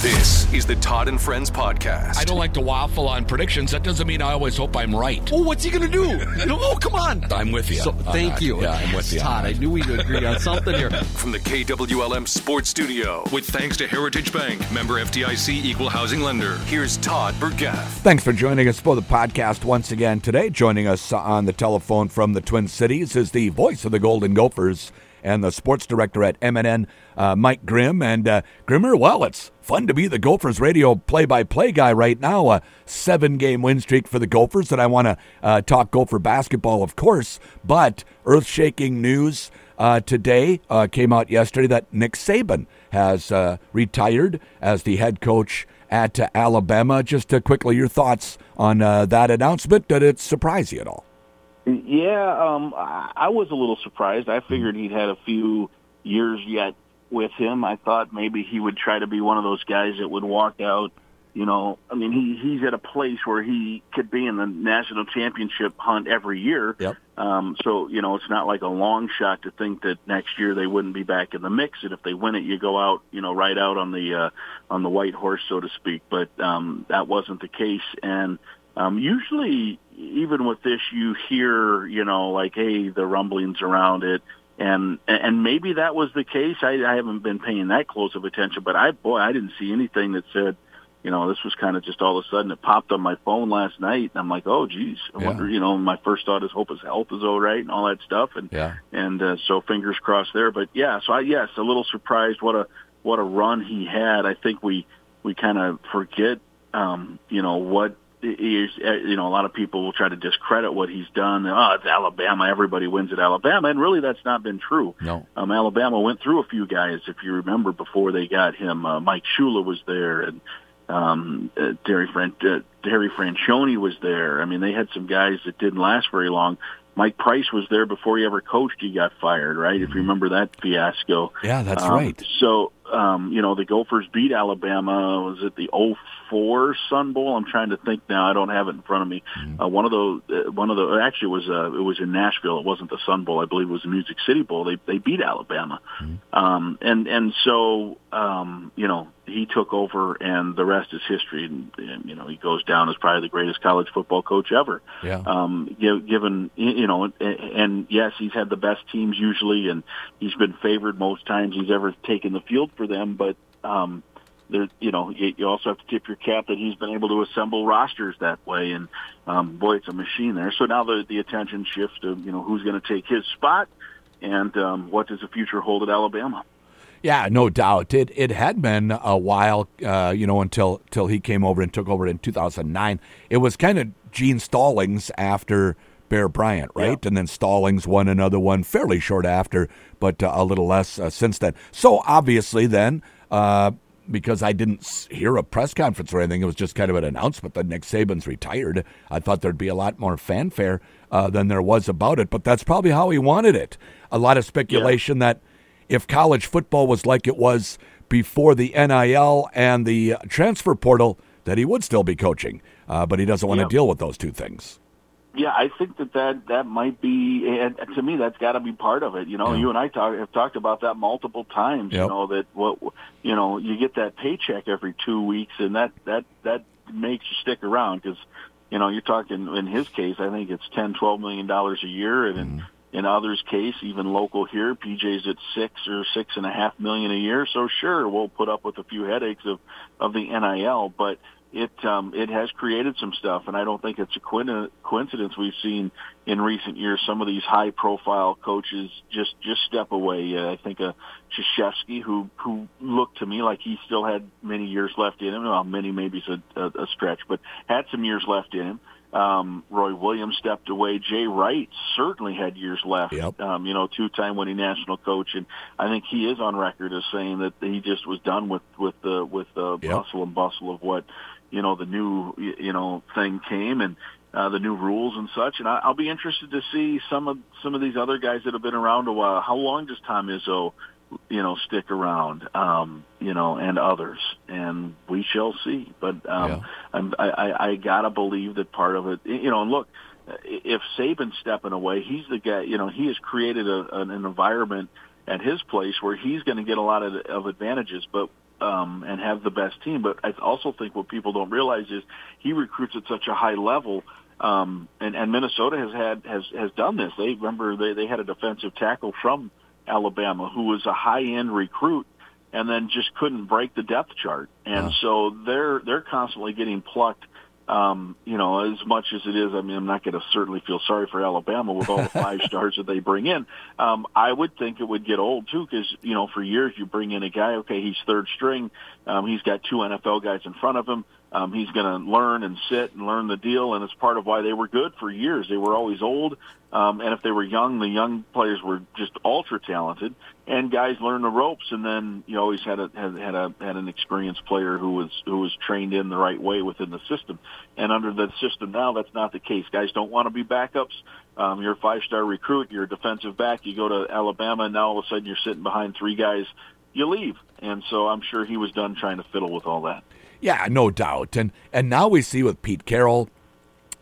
This is the Todd and Friends podcast. I don't like to waffle on predictions. That doesn't mean I always hope I'm right. Oh, what's he going to do? oh, come on. I'm with you. So, thank that. you. Yeah, I'm with you. Todd, I knew we'd agree on something here. From the KWLM Sports Studio, with thanks to Heritage Bank, member FDIC equal housing lender. Here's Todd Burgaff. Thanks for joining us for the podcast once again today. Joining us on the telephone from the Twin Cities is the voice of the Golden Gophers and the sports director at MNN, uh, Mike Grimm. And uh, Grimmer, well, it's fun to be the Gophers radio play-by-play guy right now. A seven-game win streak for the Gophers, and I want to uh, talk Gopher basketball, of course. But earth-shaking news uh, today uh, came out yesterday that Nick Saban has uh, retired as the head coach at Alabama. Just uh, quickly, your thoughts on uh, that announcement? Did it surprise you at all? Yeah, um, I I was a little surprised. I figured he'd had a few years yet with him. I thought maybe he would try to be one of those guys that would walk out. You know, I mean, he he's at a place where he could be in the national championship hunt every year. Yep. Um, so you know, it's not like a long shot to think that next year they wouldn't be back in the mix. And if they win it, you go out, you know, right out on the uh, on the white horse, so to speak. But um, that wasn't the case, and um, usually, even with this, you hear, you know, like, hey, the rumblings around it, and and maybe that was the case. I, I haven't been paying that close of attention, but I boy, I didn't see anything that said, you know, this was kind of just all of a sudden it popped on my phone last night, and I'm like, oh, geez, I Yeah. wonder, you know, my first thought is hope his health is all right and all that stuff, and Yeah. and uh, so fingers crossed there. But yeah, so I yes, a little surprised what a what a run he had. I think we we kind of forget, um, you know, what is. uh, You know, a lot of people will try to discredit what he's done. Oh, it's Alabama. Everybody wins at Alabama, and really, that's not been true. No. Um, Alabama went through a few guys, if you remember, before they got him. Uh, Mike Shula was there, and um, uh, Terry, Fran- uh, Terry Franchione was there. I mean, they had some guys that didn't last very long. Mike Price was there before he ever coached. He got fired, right? If you remember that fiasco. Yeah, that's Um, right. So, um, you know, the Gophers beat Alabama. Was it the 04 Sun Bowl? I'm trying to think now. I don't have it in front of me. Mm-hmm. Uh, one of those, uh, one of the, actually it was, uh, it was in Nashville. It wasn't the Sun Bowl. I believe it was the Music City Bowl. They, they beat Alabama. Mm-hmm. Um, and, and so, um, you know, he took over and the rest is history. And, and, you know, he goes down as probably the greatest college football coach ever Yeah. um, given you know, and, and yes, he's had the best teams usually, and he's been favored most times he's ever taken the field for them. But um, there, you know, you, you also have to tip your cap that he's been able to assemble rosters that way, and um, boy, it's a machine there. So now the the attention shifts to you know who's going to take his spot, and um, what does the future hold at Alabama. Yeah, no doubt. It it had been a while, uh, you know, until till he came over and took over in 2009. It was kind of Gene Stallings after Bear Bryant, right? And then Stallings won another one fairly short after, but uh, a little less uh, since then. So obviously, then. Uh, because I didn't hear a press conference or anything. It was just kind of an announcement that Nick Saban's retired. I thought there'd be a lot more fanfare uh, than there was about it, but that's probably how he wanted it. A lot of speculation that if college football was like it was before the NIL and the transfer portal, that he would still be coaching. Uh, but he doesn't want to Yeah. deal with those two things. Yeah, I think that that, that might be, and to me, that's got to be part of it. You know, Yeah. you and I talk, have talked about that multiple times. Yep. You know that what you know, you get that paycheck every two weeks, and that that that makes you stick around because you know you're talking. In his case, I think it's ten, twelve million dollars a year, and in in others' case, even local here, PJ's at six or six and a half million a year. So sure, we'll put up with a few headaches of of the NIL, but it um, it has created some stuff, and I don't think it's a coincidence. We've seen in recent years some of these high profile coaches just just step away. Uh, I think uh, Krzyzewski, who who looked to me like he still had many years left in him. Well, many maybe is a, a, a stretch, but had some years left in him. Um, Roy Williams stepped away. Jay Wright certainly had years left. Yep. Um, you know, two-time winning national coach, and I think he is on record as saying that he just was done with with the with the Yep. hustle and bustle of what you know the new you know thing came and uh, the new rules and such. And I, I'll be interested to see some of some of these other guys that have been around a while. How long does Tom Izzo, you know, stick around? Um, you know, and others, and we shall see. But um, Yeah. I'm, I, I, I gotta believe that part of it, you know, and look. If Saban's stepping away, he's the guy. You know, he has created a, an, an environment at his place where he's going to get a lot of, of advantages. But um, and have the best team. But I also think what people don't realize is he recruits at such a high level. Um, and, and Minnesota has had has has done this. They remember they they had a defensive tackle from Alabama who was a high end recruit and then just couldn't break the depth chart. And Wow. so they're they're constantly getting plucked. Um, you know, as much as it is, I mean, I'm not going to certainly feel sorry for Alabama with all the five stars that they bring in. Um, I would think it would get old too, because you know, for years you bring in a guy. Okay, he's third string. Um, he's got two NFL guys in front of him. Um, he's going to learn and sit and learn the deal, and it's part of why they were good for years. They were always old, um, and if they were young, the young players were just ultra talented, and guys learned the ropes. And then you always had a had, had a had an experienced player who was who was trained in the right way within the system. And under the system now, that's not the case. Guys don't want to be backups. Um, you're a five star recruit. You're a defensive back. You go to Alabama, and now all of a sudden you're sitting behind three guys. You leave, and so I'm sure he was done trying to fiddle with all that. Yeah, no doubt. And and now we see with Pete Carroll,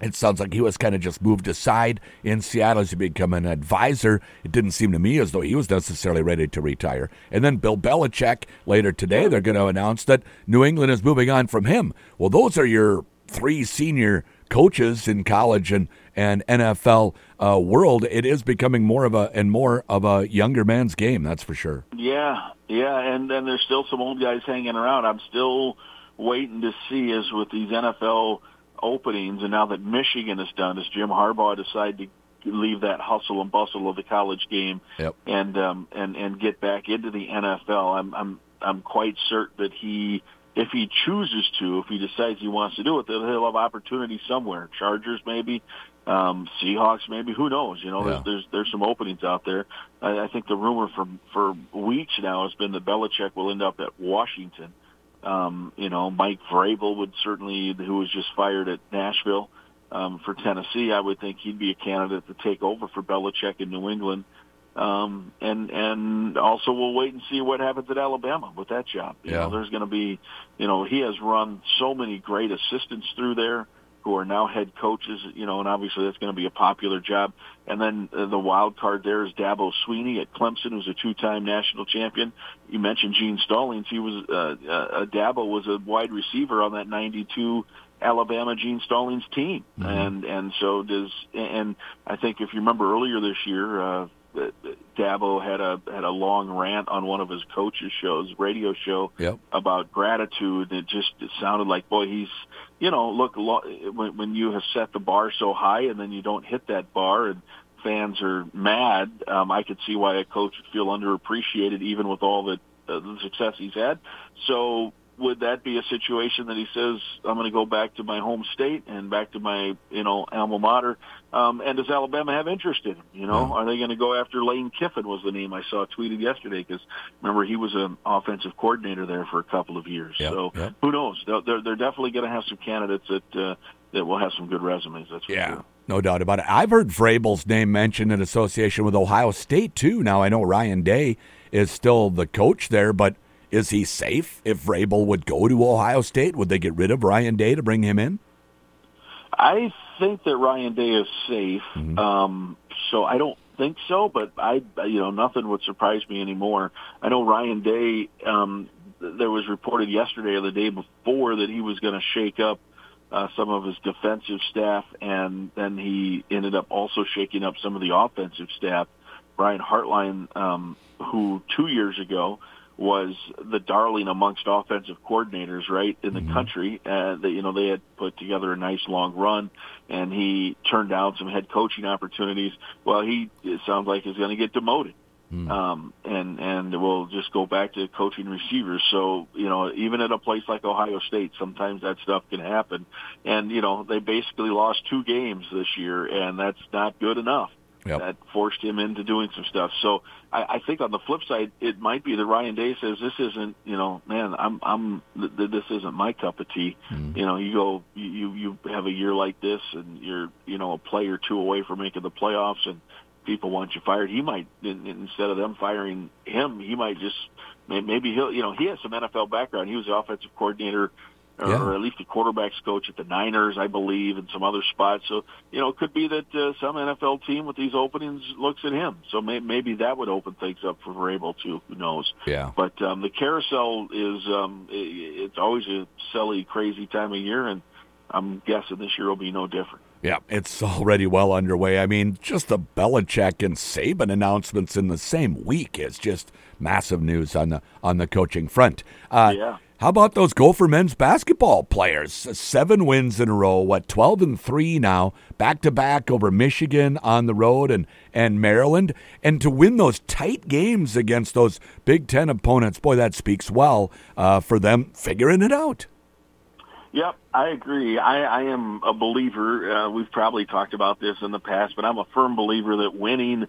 it sounds like he was kind of just moved aside in Seattle to become an advisor. It didn't seem to me as though he was necessarily ready to retire. And then Bill Belichick later today, they're going to announce that New England is moving on from him. Well, those are your three senior coaches in college and and NFL uh, world. It is becoming more of a and more of a younger man's game. That's for sure. Yeah, yeah, and then there's still some old guys hanging around. I'm still waiting to see as with these NFL openings, and now that Michigan is done, does Jim Harbaugh decide to leave that hustle and bustle of the college game Yep. and um, and and get back into the NFL? I'm I'm I'm quite certain that he. If he chooses to, if he decides he wants to do it, then he'll have opportunity somewhere. Chargers, maybe, um, Seahawks, maybe. Who knows? You know, Yeah. there's, there's there's some openings out there. I, I think the rumor for for weeks now has been that Belichick will end up at Washington. Um, you know, Mike Vrabel would certainly, who was just fired at Nashville um, for Tennessee, I would think he'd be a candidate to take over for Belichick in New England. Um, and and also we'll wait and see what happens at Alabama with that job. You Yeah. know, there's going to be, you know, he has run so many great assistants through there who are now head coaches. You know, and obviously that's going to be a popular job. And then uh, the wild card there is Dabo Swinney at Clemson, who's a two-time national champion. You mentioned Gene Stallings. He was uh, uh, Dabo was a wide receiver on that '92 Alabama Gene Stallings team, and and so does. And I think if you remember earlier this year. Uh, Dabo had a had a long rant on one of his coaches' shows, radio show, Yep. about gratitude. It just it sounded like, boy, he's, you know, look, lo- when, when you have set the bar so high and then you don't hit that bar and fans are mad, um, I could see why a coach would feel underappreciated even with all the, uh, the success he's had. So would that be a situation that he says, I'm going to go back to my home state and back to my, you know, alma mater? Um, and does Alabama have interest in him? You know, Yeah. are they going to go after Lane Kiffin was the name I saw tweeted yesterday because remember he was an offensive coordinator there for a couple of years. Yep, so yep. who knows? They're, they're, definitely going to have some candidates that, uh, that will have some good resumes. That's for Yeah, sure. no doubt about it. I've heard Vrabel's name mentioned in association with Ohio State too. Now I know Ryan Day is still the coach there, but is he safe if Vrabel would go to Ohio State? Would they get rid of Ryan Day to bring him in? I think that Ryan Day is safe. Mm-hmm. Um, so I don't think so, but I, you know, nothing would surprise me anymore. I know Ryan Day. Um, there was reported yesterday or the day before that he was going to shake up uh, some of his defensive staff, and then he ended up also shaking up some of the offensive staff. Brian Hartline, um, who two years ago was the darling amongst offensive coordinators, right in the country. Uh, that you know they had put together a nice long run, and he turned down some head coaching opportunities. Well, he it sounds like is going to get demoted, um, and and will just go back to coaching receivers. So you know, even at a place like Ohio State, sometimes that stuff can happen. And you know, they basically lost two games this year, and that's not good enough Yep. that forced him into doing some stuff. So I, I think on the flip side, it might be that Ryan Day says this isn't, you know, man, I'm, I'm, th- th- this isn't my cup of tea. Mm-hmm. You know, you go, you, you you have a year like this, and you're, you know, a play or two away from making the playoffs, and people want you fired. He might, instead of them firing him, he might just, maybe he'll, you know, he has some NFL background. He was the offensive coordinator or, Yeah. or at least the quarterbacks coach at the Niners, I believe, and some other spots. So you know, it could be that uh, some NFL team with these openings looks at him. So may, maybe that would open things up for Vrabel too. Who knows? Yeah. But um, the carousel is um, it's always a silly, crazy time of year, and I'm guessing this year will be no different. Yeah, it's already well underway. I mean, just the Belichick and Saban announcements in the same week is just massive news on the on the coaching front. Uh, Yeah. How about those Gopher men's basketball players? Seven wins in a row. What twelve and three now, back to back over Michigan on the road and and Maryland, and to win those tight games against those Big Ten opponents. Boy, that speaks well uh, for them figuring it out. Yep, I agree. I, I am a believer. Uh, we've probably talked about this in the past, but I'm a firm believer that winning.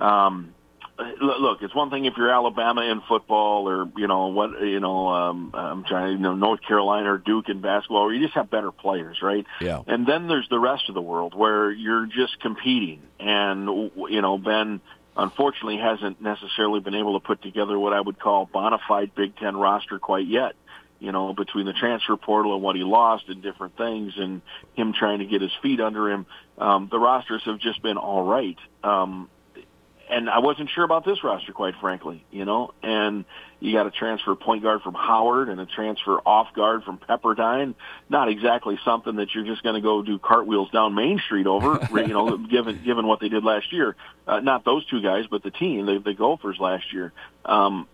Um, look, look, it's one thing if you're Alabama in football, or you know what, you know, um, I'm trying, to, you know, North Carolina or Duke in basketball, where you just have better players, right? Yeah. And then there's the rest of the world where you're just competing, and you know, Ben unfortunately hasn't necessarily been able to put together what I would call bona fide Big Ten roster quite yet you know, between the transfer portal and what he lost and different things and him trying to get his feet under him, um, the rosters have just been all right. Um, and I wasn't sure about this roster, quite frankly, you know, and you got a transfer point guard from Howard and a transfer off guard from Pepperdine. Not exactly something that you're just going to go do cartwheels down Main Street over, you know, given, given what they did last year. Uh, not those two guys, but the team, the, the Gophers last year. Um,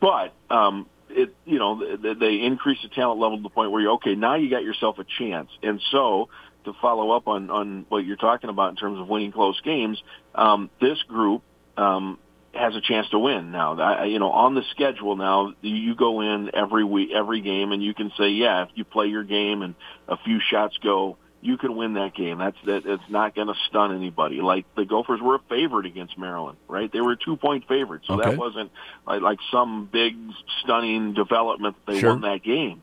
but, um, it you know they, they increase the talent level to the point where you okay now you got yourself a chance and so to follow up on on what you're talking about in terms of winning close games um, this group um, has a chance to win now I, you know on the schedule now you go in every week every game and you can say yeah if you play your game and a few shots go you can win that game. That's that. It's not going to stun anybody. Like the Gophers were a favorite against Maryland, right? They were a two point favorite, so Okay. that wasn't like, like some big stunning development. They Sure. won that game.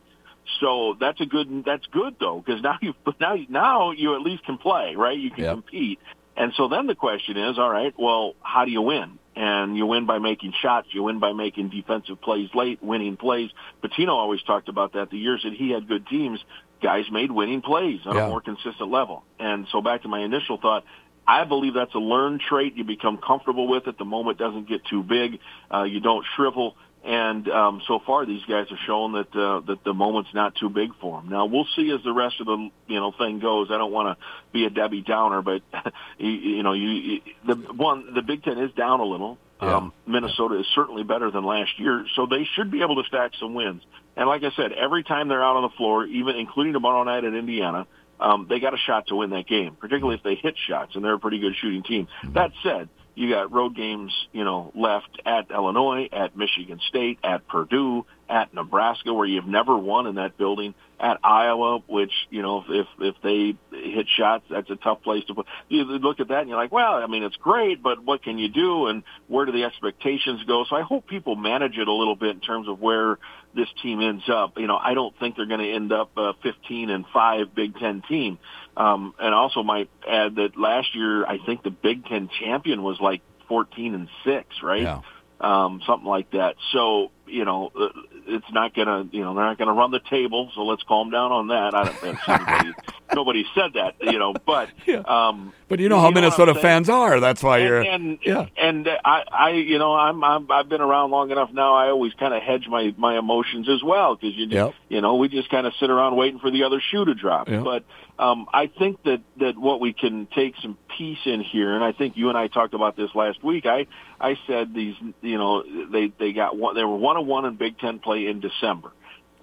So that's a good. That's good though, because now you now now you at least can play, right? You can Yep. compete. And so then the question is, all right, well, how do you win? And you win by making shots. You win by making defensive plays late, winning plays. Pitino always talked about that. The years that he had good teams, guys made winning plays on Yeah. a more consistent level. And so back to my initial thought, I believe that's a learned trait. You become comfortable with it. The moment doesn't get too big. Uh, you don't shrivel. And um, so far, these guys have shown that uh, that the moment's not too big for them. Now we'll see as the rest of the you know thing goes. I don't want to be a Debbie Downer, but you, you know, you, you the one the Big Ten is down a little. Yeah. Um, Minnesota is certainly better than last year, so they should be able to stack some wins. And like I said, every time they're out on the floor, even including tomorrow night at Indiana, um, they got a shot to win that game, particularly if they hit shots, and they're a pretty good shooting team. That said, you got road games, you know, left at Illinois, at Michigan State, at Purdue, at Nebraska, where you've never won in that building, at Iowa, which you know, if if they hit shots, that's a tough place to put. You look at that and you're like, well, I mean, it's great, but what can you do, and where do the expectations go? So I hope people manage it a little bit in terms of where this team ends up. You know, I don't think they're going to end up a 15 and five Big Ten team. Um, and also might add that last year, I think the Big Ten champion was like 14 and six, right? Yeah. Um, something like that. So, you know, uh, it's not gonna, you know, they're not gonna run the table. So let's calm down on that. I don't think anybody, nobody said that, you know, but, Yeah. um, But you know how what I'm Minnesota fans are. That's why you're. and, and yeah. and I, I, you know, I'm, I'm I've been around long enough now. I always kind of hedge my my emotions as well because you, Yep. you know, we just kind of sit around waiting for the other shoe to drop. Yep. But um, I think that that what we can take some peace in here, and I think you and I talked about this last week. I I said these, you know, they they got one, they were one on one in Big Ten play in December.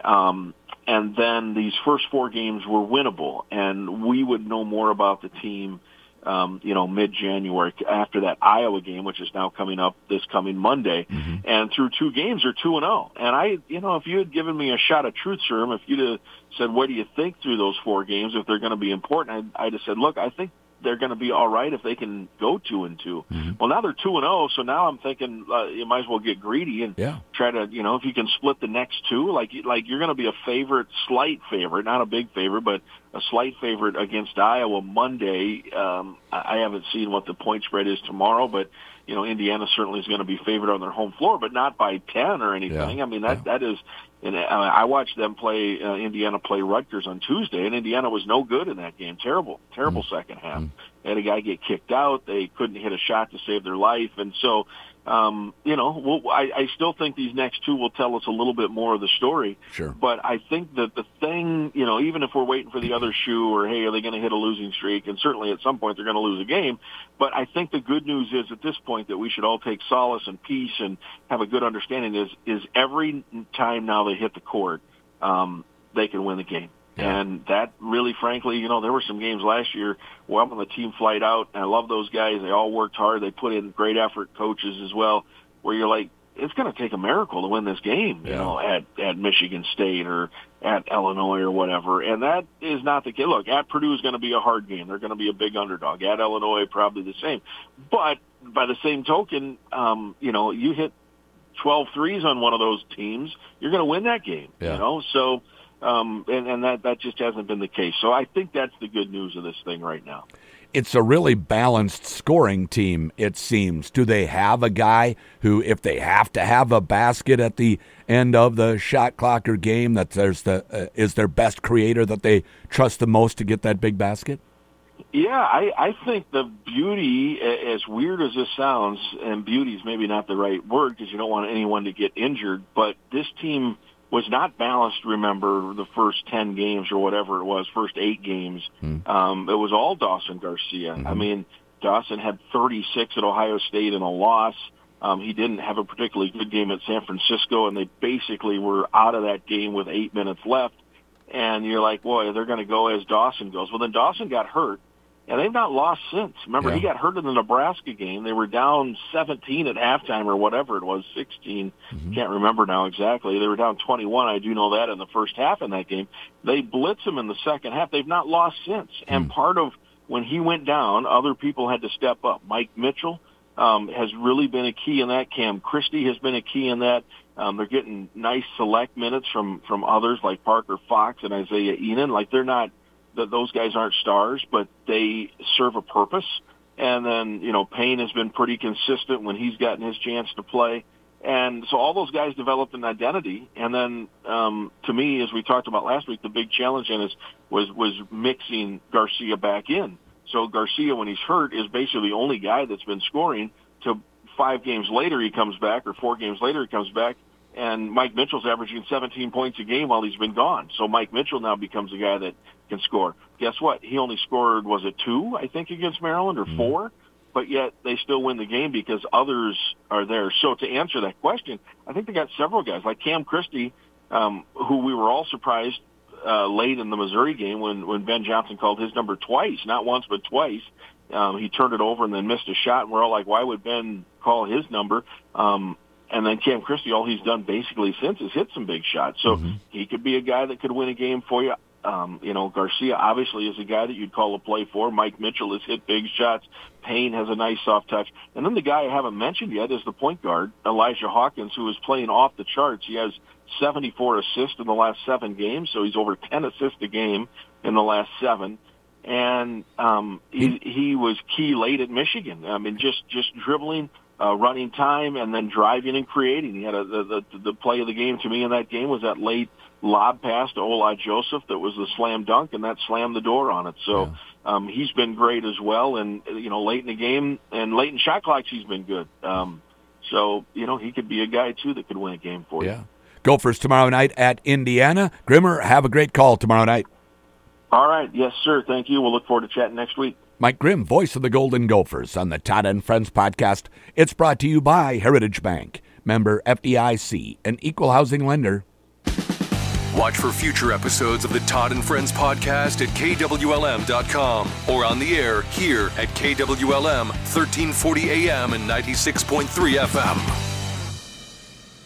Um, and then these first four games were winnable, and we would know more about the team, um, you know, mid-January after that Iowa game, which is now coming up this coming Monday. And through two games, they're two and zero. And I, you know, if you had given me a shot at truth serum, if you'd have said, "What do you think through those four games? If they're going to be important," I'd, I'd have said, "Look, I think." They're going to be all right if they can go two and 2 Well, now they're two and zero, so now I'm thinking uh, you might as well get greedy and Yeah. try to, you know, if you can split the next two, like like you're going to be a favorite, slight favorite, not a big favorite, but a slight favorite against Iowa Monday. Um, I haven't seen what the point spread is tomorrow, but you know, Indiana certainly is going to be favored on their home floor, but not by 10 or anything. Yeah. I mean, that, that is, and uh, I watched them play, uh, Indiana play Rutgers on Tuesday, and Indiana was no good in that game. Terrible, terrible second half. They had a guy get kicked out. They couldn't hit a shot to save their life. And so, um, you know, we'll, I, I still think these next two will tell us a little bit more of the story. Sure. But I think that the thing, you know, even if we're waiting for the other shoe or, hey, are they going to hit a losing streak? And certainly at some point they're going to lose a game. But I think the good news is at this point that we should all take solace and peace and have a good understanding is, is every time now they hit the court, um, they can win the game. Yeah. And that really, frankly, you know, there were some games last year where I'm on the team flight out, and I love those guys. They all worked hard. They put in great effort, coaches as well, where you're like, it's going to take a miracle to win this game, you Yeah. know, at, at Michigan State or at Illinois or whatever. And that is not the case. Look, at Purdue is going to be a hard game. They're going to be a big underdog. At Illinois, probably the same. But by the same token, um, you know, you hit 12 threes on one of those teams, you're going to win that game, Yeah. you know? So, um, and, and that, that just hasn't been the case. So I think that's the good news of this thing right now. It's a really balanced scoring team, it seems. Do they have a guy who, if they have to have a basket at the end of the shot clock or game, that there's the uh, is their best creator that they trust the most to get that big basket? Yeah, I, I think the beauty, as weird as this sounds, and beauty is maybe not the right word because you don't want anyone to get injured, but this team was not balanced, remember, the first 10 games or whatever it was, first eight games. Um, it was all Dawson Garcia. I mean, Dawson had 36 at Ohio State in a loss. Um, he didn't have a particularly good game at San Francisco, and they basically were out of that game with eight minutes left. And you're like, boy, they're going to go as Dawson goes. Well, then Dawson got hurt, and they've not lost since. Remember, he got hurt in the Nebraska game. They were down 17 at halftime or whatever it was, 16. Can't remember now exactly. They were down 21. I do know that in the first half in that game. They blitz him in the second half. They've not lost since. And part of when he went down, other people had to step up. Mike Mitchell um, has really been a key in that. Cam Christie has been a key in that. Um, they're getting nice select minutes from from others like Parker Fox and Isaiah Ihnen. Like they're not that those guys aren't stars, but they serve a purpose. And then you know Payne has been pretty consistent when he's gotten his chance to play. And so all those guys developed an identity. And then um, to me, as we talked about last week, the big challenge in is was was mixing Garcia back in. So Garcia, when he's hurt, is basically the only guy that's been scoring. To five games later, he comes back, or four games later, he comes back, and Mike Mitchell's averaging 17 points a game while he's been gone. So Mike Mitchell now becomes a guy that can score. Guess what? He only scored was it two, I think, against Maryland, or four, but yet they still win the game because others are there. So to answer that question, I think they got several guys like Cam Christie, um, who we were all surprised uh, late in the Missouri game when when Ben Johnson called his number twice, not once but twice. Um, he turned it over and then missed a shot, and we're all like, why would Ben call his number? Um, and then Cam Christie, all he's done basically since is hit some big shots. So he could be a guy that could win a game for you. Um, you know, Garcia obviously is a guy that you'd call a play for. Mike Mitchell has hit big shots. Payne has a nice soft touch. And then the guy I haven't mentioned yet is the point guard, Elijah Hawkins, who is playing off the charts. He has 74 assists in the last seven games, so he's over 10 assists a game in the last seven. And um, he, he was key late at Michigan. I mean, just just dribbling, uh, running time, and then driving and creating. He had a, the, the the play of the game to me in that game was that late lob pass to Ola Joseph that was the slam dunk, and that slammed the door on it. So um, he's been great as well. And you know, late in the game and late in shot clocks, he's been good. Um, so you know, he could be a guy too that could win a game for you. Yeah. Gophers tomorrow night at Indiana. Grimmer, have a great call tomorrow night. All right, yes, sir. Thank you. We'll look forward to chatting next week. Mike Grimm, voice of the Golden Gophers on the Todd and Friends podcast. It's brought to you by Heritage Bank, member FDIC, an equal housing lender. Watch for future episodes of the Todd and Friends podcast at KWLM.com or on the air here at KWLM 1340 AM and 96.3 FM.